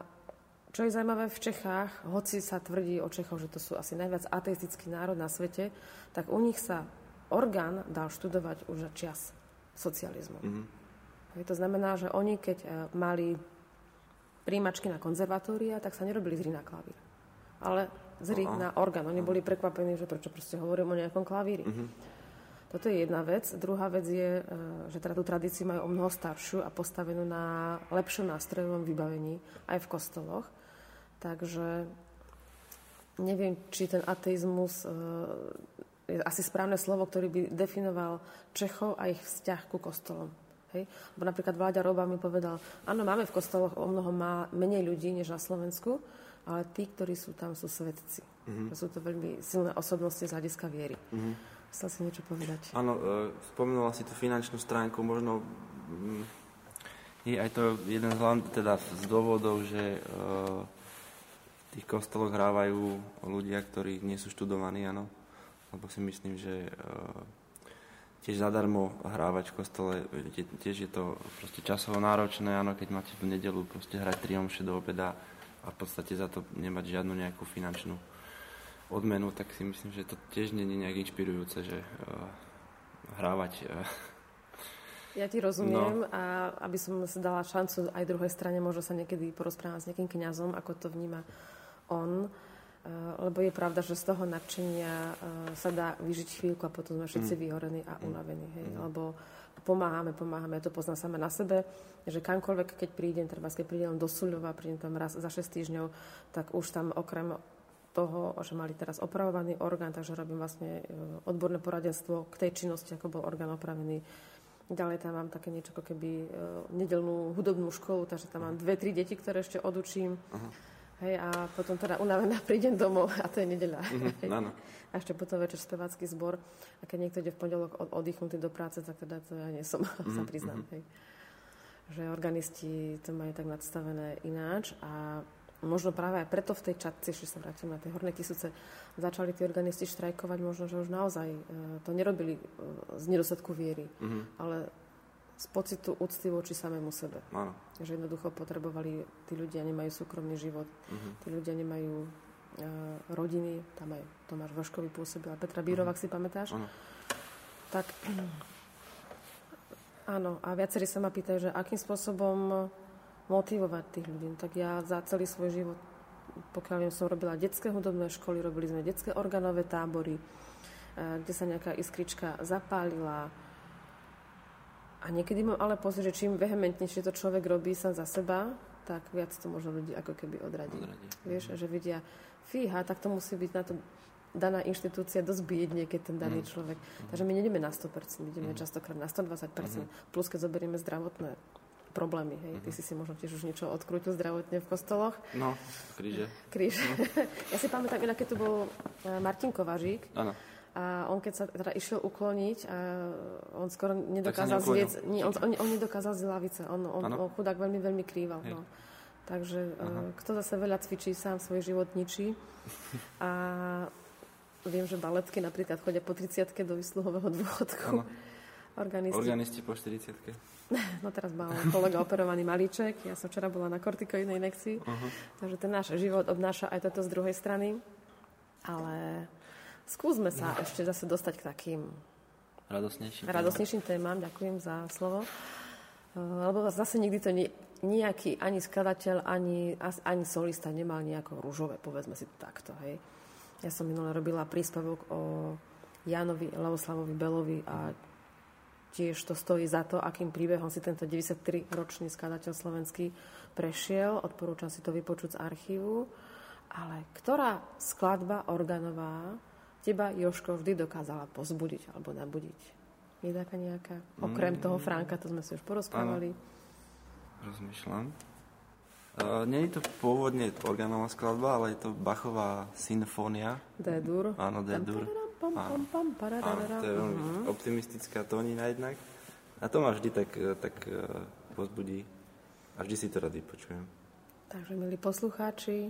čo je zaujímavé v Čechách, hoci sa tvrdí o Čechov, že to sú asi najviac ateistický národ na svete, tak u nich sa orgán dal študovať už za čas socializmu. Mm-hmm. To znamená, že oni, keď e, mali príjimačky na konzervatória, tak sa nerobili zri na klavír. Ale zri oh, na orgán. Oni oh. boli prekvapení, že prečo proste hovorím o nejakom klavíri. Mm-hmm. Toto je jedna vec. Druhá vec je, e, že teda tú tradíciu majú o mnoho staršiu a postavenú na lepšom nástrojovom vybavení aj v kostoloch. Takže neviem, či ten ateizmus e, je asi správne slovo, ktorý by definoval Čechov a ich vzťah ku kostolom. Hej? Bo napríklad Vláďa Roba mi povedal, áno, máme v kostoloch o mnoho má, menej ľudí než na Slovensku, ale tí, ktorí sú tam, sú svetci. Mm-hmm. Sú to veľmi silné osobnosti z hľadiska viery. Mm-hmm. Chcel si niečo povedať? Áno, e, spomenula si tú finančnú stránku, možno mm, je aj to jeden z, hlavn, teda z dôvodov, že e, tých kostoloch hrávajú ľudia, ktorí nie sú študovaní, áno. Lebo si myslím, že e, tiež zadarmo hrávať v kostole, tiež je to proste časovo náročné, áno, keď máte v nedelu proste hrať tri omše do obeda a v podstate za to nemať žiadnu nejakú finančnú odmenu, tak si myslím, že to tiež nie je nejak inšpirujúce, že uh, hrávať. Uh, ja ti rozumiem no. a aby som si dala šancu aj druhej strane, možno sa niekedy porozprávať s nejakým kňazom, ako to vníma on, uh, lebo je pravda, že z toho nadšenia uh, sa dá vyžiť chvíľku a potom sme všetci mm. vyhorení a mm. unavení, hej, mm. lebo pomáhame, pomáhame, ja to poznám sama na sebe, že kamkoľvek, keď prídem, treba, keď prídem do Suľova, prídem tam raz za 6 týždňov, tak už tam okrem toho, že mali teraz opravovaný orgán, takže robím vlastne e, odborné poradenstvo k tej činnosti, ako bol orgán opravený. Ďalej tam mám také niečo ako keby e, nedelnú hudobnú školu, takže tam mám dve, tri deti, ktoré ešte odučím. Uh-huh. Hej, a potom teda unavená prídem domov a to je nedeľa. Uh-huh, a ešte potom večer spevácky zbor. A keď niekto ide v pondelok oddychnutý do práce, tak teda to ja nie som, uh-huh, sa priznám. Uh-huh. Hej. Že organisti to majú tak nadstavené ináč a možno práve aj preto v tej čatci, ešte sa vrátim na tie horné tisúce, začali tí organisti štrajkovať, možno, že už naozaj e, to nerobili e, z nedostatku viery, mm-hmm. ale z pocitu úcty voči samému sebe. Áno. Že jednoducho potrebovali, tí ľudia nemajú súkromný život, mm-hmm. tí ľudia nemajú uh, rodiny, tam aj Tomáš Vrškový pôsobil, a Petra Bírova, mm-hmm. si pamätáš? Áno. Tak áno, a viacerí sa ma pýtajú, že akým spôsobom motivovať tých ľudí. Tak ja za celý svoj život, pokiaľ viem, som robila detské hudobné školy, robili sme detské organové tábory, e, kde sa nejaká iskrička zapálila. A niekedy mám ale pocit, že čím vehementnejšie to človek robí sám za seba, tak viac to možno ľudí ako keby odradí. odradí. Vieš, mm. že vidia, fíha, tak to musí byť na to daná inštitúcia dosť biedne, keď ten daný mm. človek. Mm. Takže my nejdeme na 100%, ideme mm. častokrát na 120%, mm. plus keď zoberieme zdravotné problémy. Hej? Ty mhm. si si možno tiež už niečo odkrútil zdravotne v kostoloch. No, kríže. Kríž. No. ja si pamätám, inak keď tu bol e, Martin Kovažík, Áno. A on keď sa teda išiel ukloniť, a on skoro nedokázal zliec, nie, on, on, on nedokázal z lavice. On, on, on chudák veľmi, veľmi krýval. No. Takže uh, kto zase veľa cvičí, sám svoj život ničí. A viem, že baletky napríklad chodia po 30 do vysluhového dôchodku. Organisti. Organisti po 40 No teraz mal kolega operovaný malíček, ja som včera bola na kortikoidnej nekcii, uh-huh. takže ten náš život obnáša aj toto z druhej strany. Ale skúsme sa uh-huh. ešte zase dostať k takým radosnejším, radosnejším témam. Ďakujem za slovo. Eh, lebo zase nikdy to nie, nejaký ani skladateľ, ani, ani solista nemal nejako rúžové, povedzme si to takto. Hej. Ja som minule robila príspevok o Jánovi Lavoslavovi Belovi a tiež to stojí za to, akým príbehom si tento 93-ročný skladateľ slovenský prešiel. Odporúčam si to vypočuť z archívu. Ale ktorá skladba organová teba, Joško, vždy dokázala pozbudiť alebo nabudiť? Je taká nejaká? Okrem mm. toho Franka, to sme si už porozprávali. Áno. Rozmýšľam. Uh, je to pôvodne organová skladba, ale je to Bachová symfónia. D-dur. Áno, D-dur. To je veľmi uh-huh. optimistická tónina jednak. A to ma vždy tak, eh, tak uh, pozbudí. A vždy si to rád vypočujem. Takže, milí poslucháči,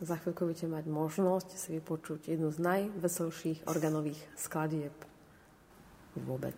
za chvíľku budete mať možnosť si vypočuť jednu z najveselších organových skladieb vôbec.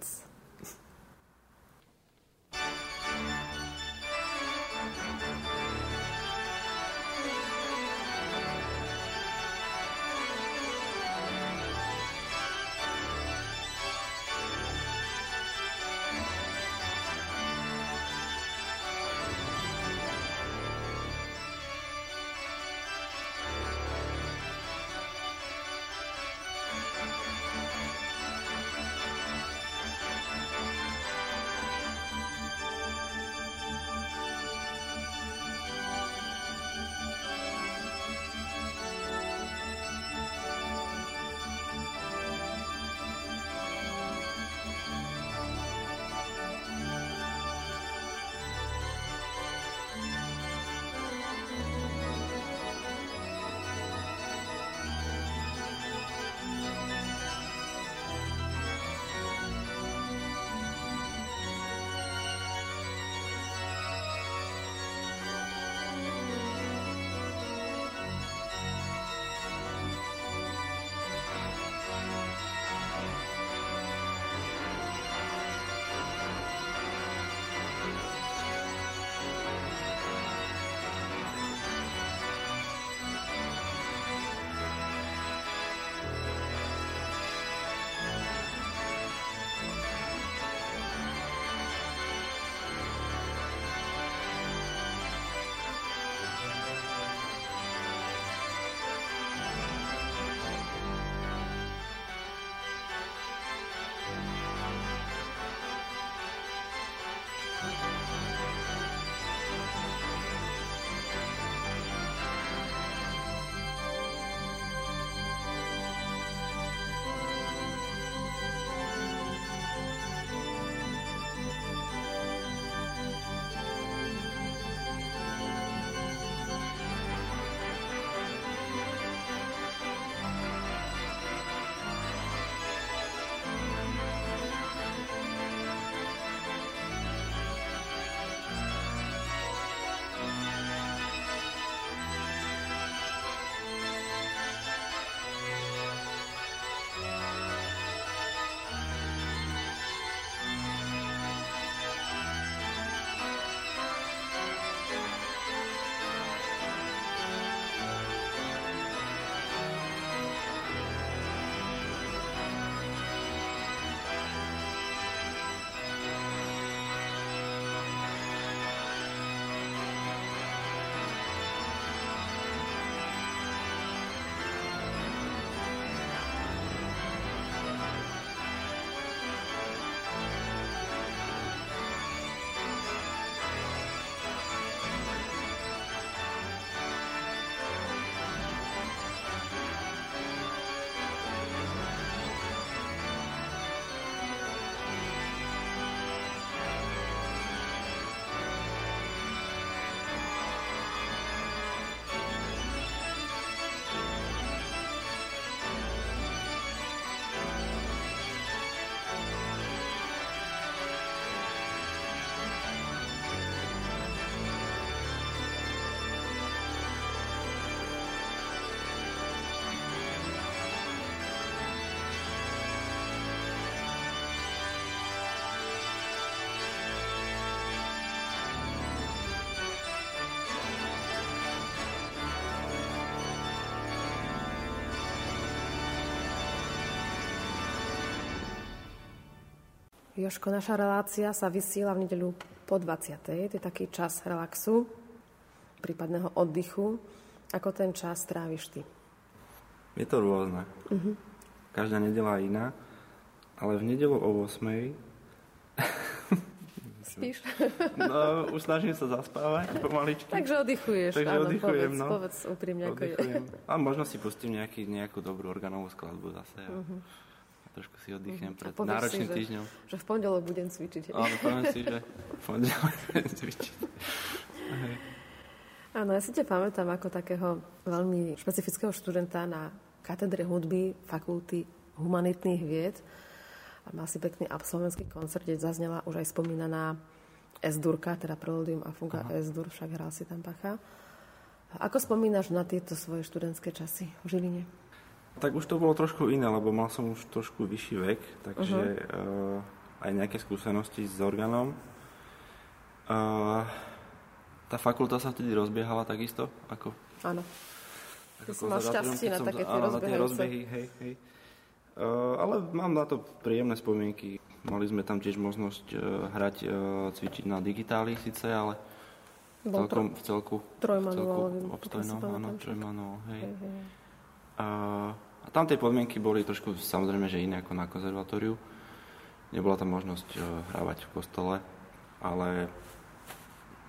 Joško, naša relácia sa vysiela v nedelu po 20. To je taký čas relaxu, prípadného oddychu. Ako ten čas tráviš ty? Je to rôzne. Uh-huh. Každá nedela iná, ale v nedelu o 8. Spíš? No, už snažím sa zaspávať pomaličky. Takže oddychuješ, Takže áno, oddychujem, povedz, no. povedz úprimne, ako je. A možno si pustím nejaký, nejakú dobrú organovú skladbu zase. Uh-huh. Trošku si oddychnem pred povieš náročným si, že- týždňom. Že v pondelok budem cvičiť. Áno, poviem si, že v pondelok budem cvičiť. Áno, ja si ťa pamätám ako takého veľmi špecifického študenta na katedre hudby Fakulty humanitných vied. A mal si pekný absolventský koncert, kde zaznela už aj spomínaná S-durka, teda Preludium a Fuga S-dur, však hral si tam Bacha. Ako spomínaš na tieto svoje študentské časy v Žiline? Tak už to bolo trošku iné, lebo mal som už trošku vyšší vek, takže uh, aj nejaké skúsenosti s orgánom. Uh, tá fakulta sa vtedy rozbiehala takisto, ako Áno. ako Ty si mal šťastie na také tie áno, tie rozbehy, hej, hej. Uh, ale mám na to príjemné spomienky. Mali sme tam tiež možnosť uh, hrať, uh, cvičiť na digitáli síce, ale Bol celkom, v celku, trojmanuálový, celku obstojno, áno, trojmanuál, hej. Hej, hej. A, tam tie podmienky boli trošku samozrejme, že iné ako na konzervatóriu. Nebola tam možnosť uh, hrávať v kostole, ale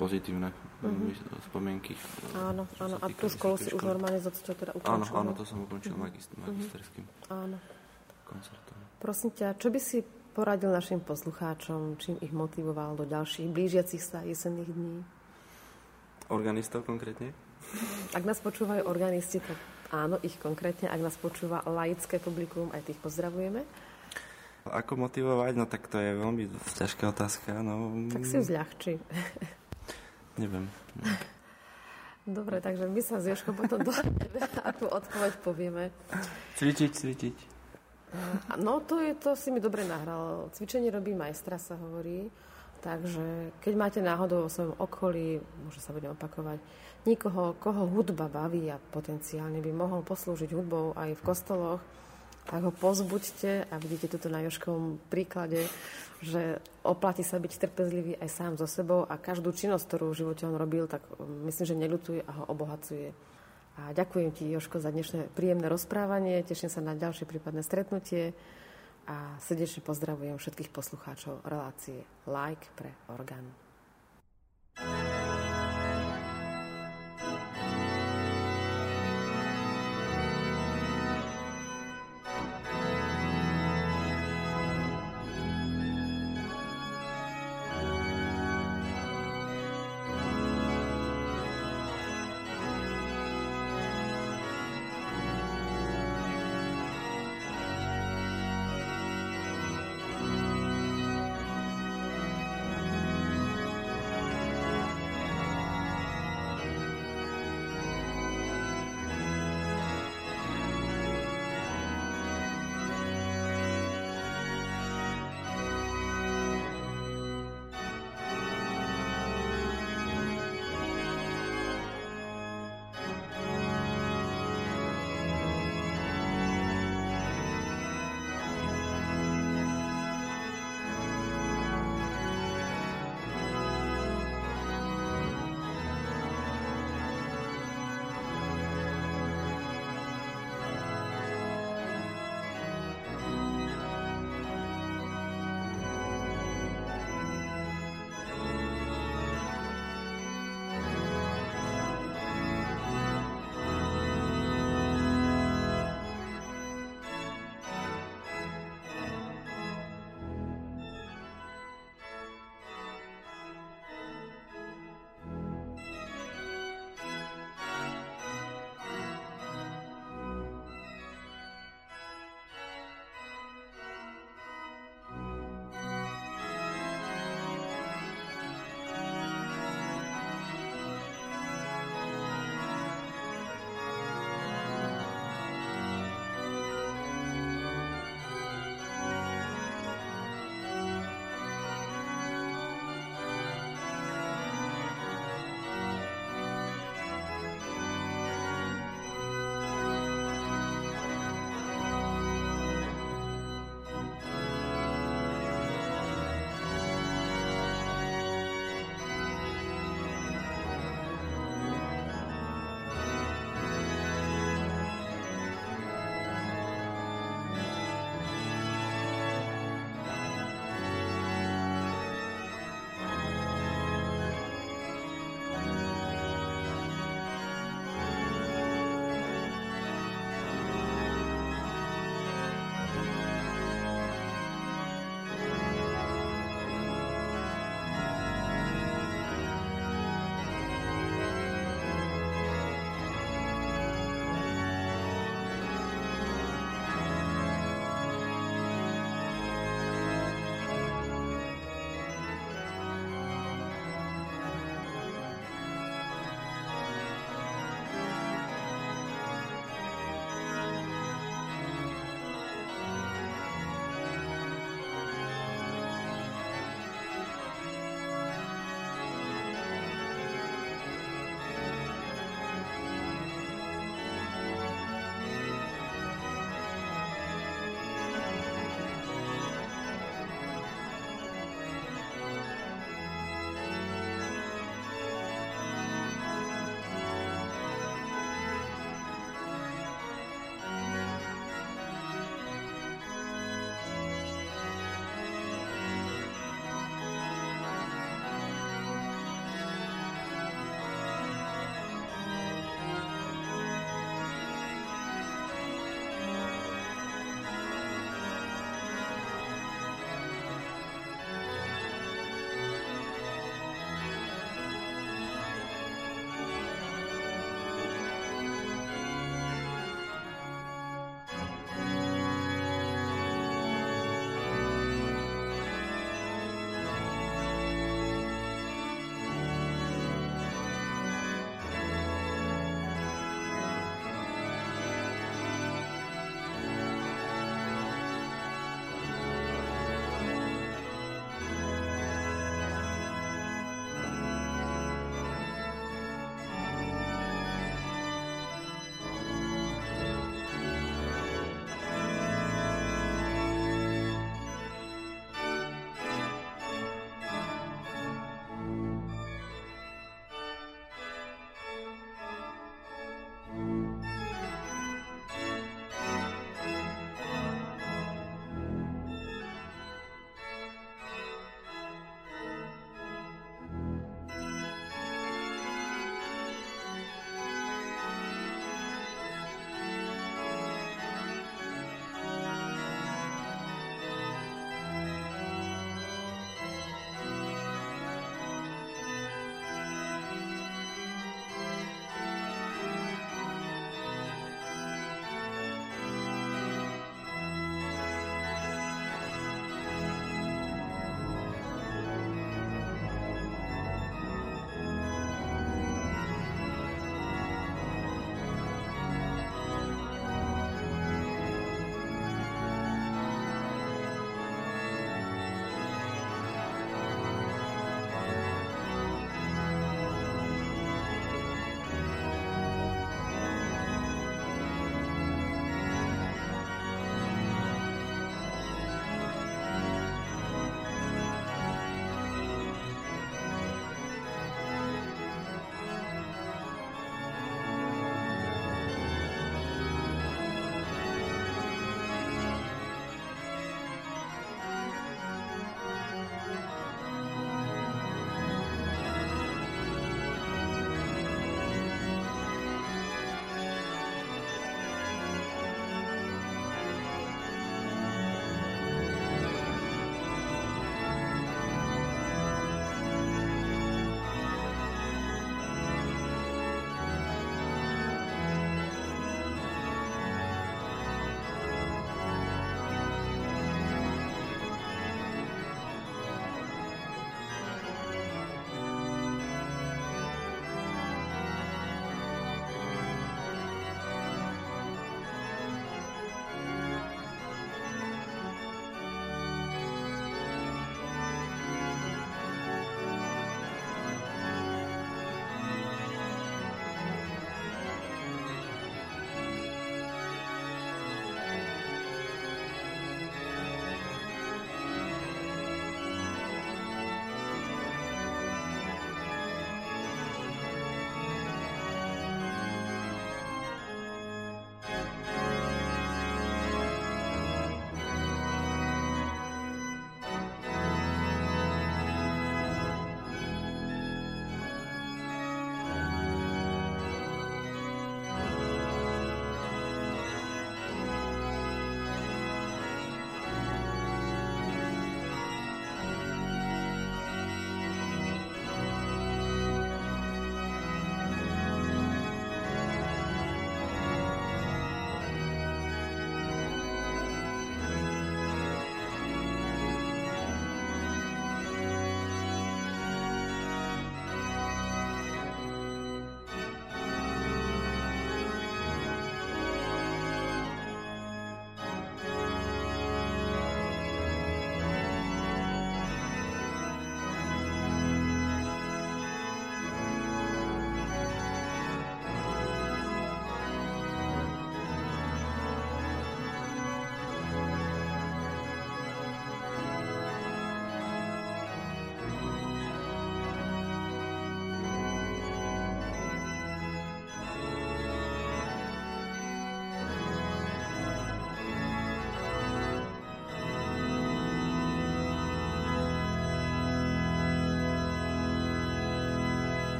pozitívne mm-hmm. spomienky. e, Áno, áno. A tú školu si už normálne z odtiaľ teda Áno, ukončil. áno, hej? to som ukončil magist- magisterským Áno. koncertom. Prosím ťa, čo by si poradil našim poslucháčom, čím ich motivoval do ďalších blížiacich sa jesenných dní? Organistov konkrétne? Ak nás počúvajú organisti, tak áno, ich konkrétne. Ak nás počúva laické publikum, aj tých pozdravujeme. Ako motivovať? No tak to je veľmi ťažká otázka. No, Tak si ju zľahči. Neviem. Dobre, takže my sa s Joškom potom dohodneme a tú odpoveď povieme. Cvičiť, cvičiť. No, to, je, to si mi dobre nahral. Cvičenie robí majstra, sa hovorí. Takže keď máte náhodou vo svojom okolí, možno sa budem opakovať, nikoho, koho hudba baví a potenciálne by mohol poslúžiť hudbou aj v kostoloch, tak ho pozbuďte a vidíte toto na Joškovom príklade, že oplatí sa byť trpezlivý aj sám so sebou a každú činnosť, ktorú v živote on robil, tak um, myslím, že neľutuje a ho obohacuje. A ďakujem ti, Joško, za dnešné príjemné rozprávanie. Teším sa na ďalšie prípadné stretnutie a srdečne pozdravujem všetkých poslucháčov relácie Like pre orgán.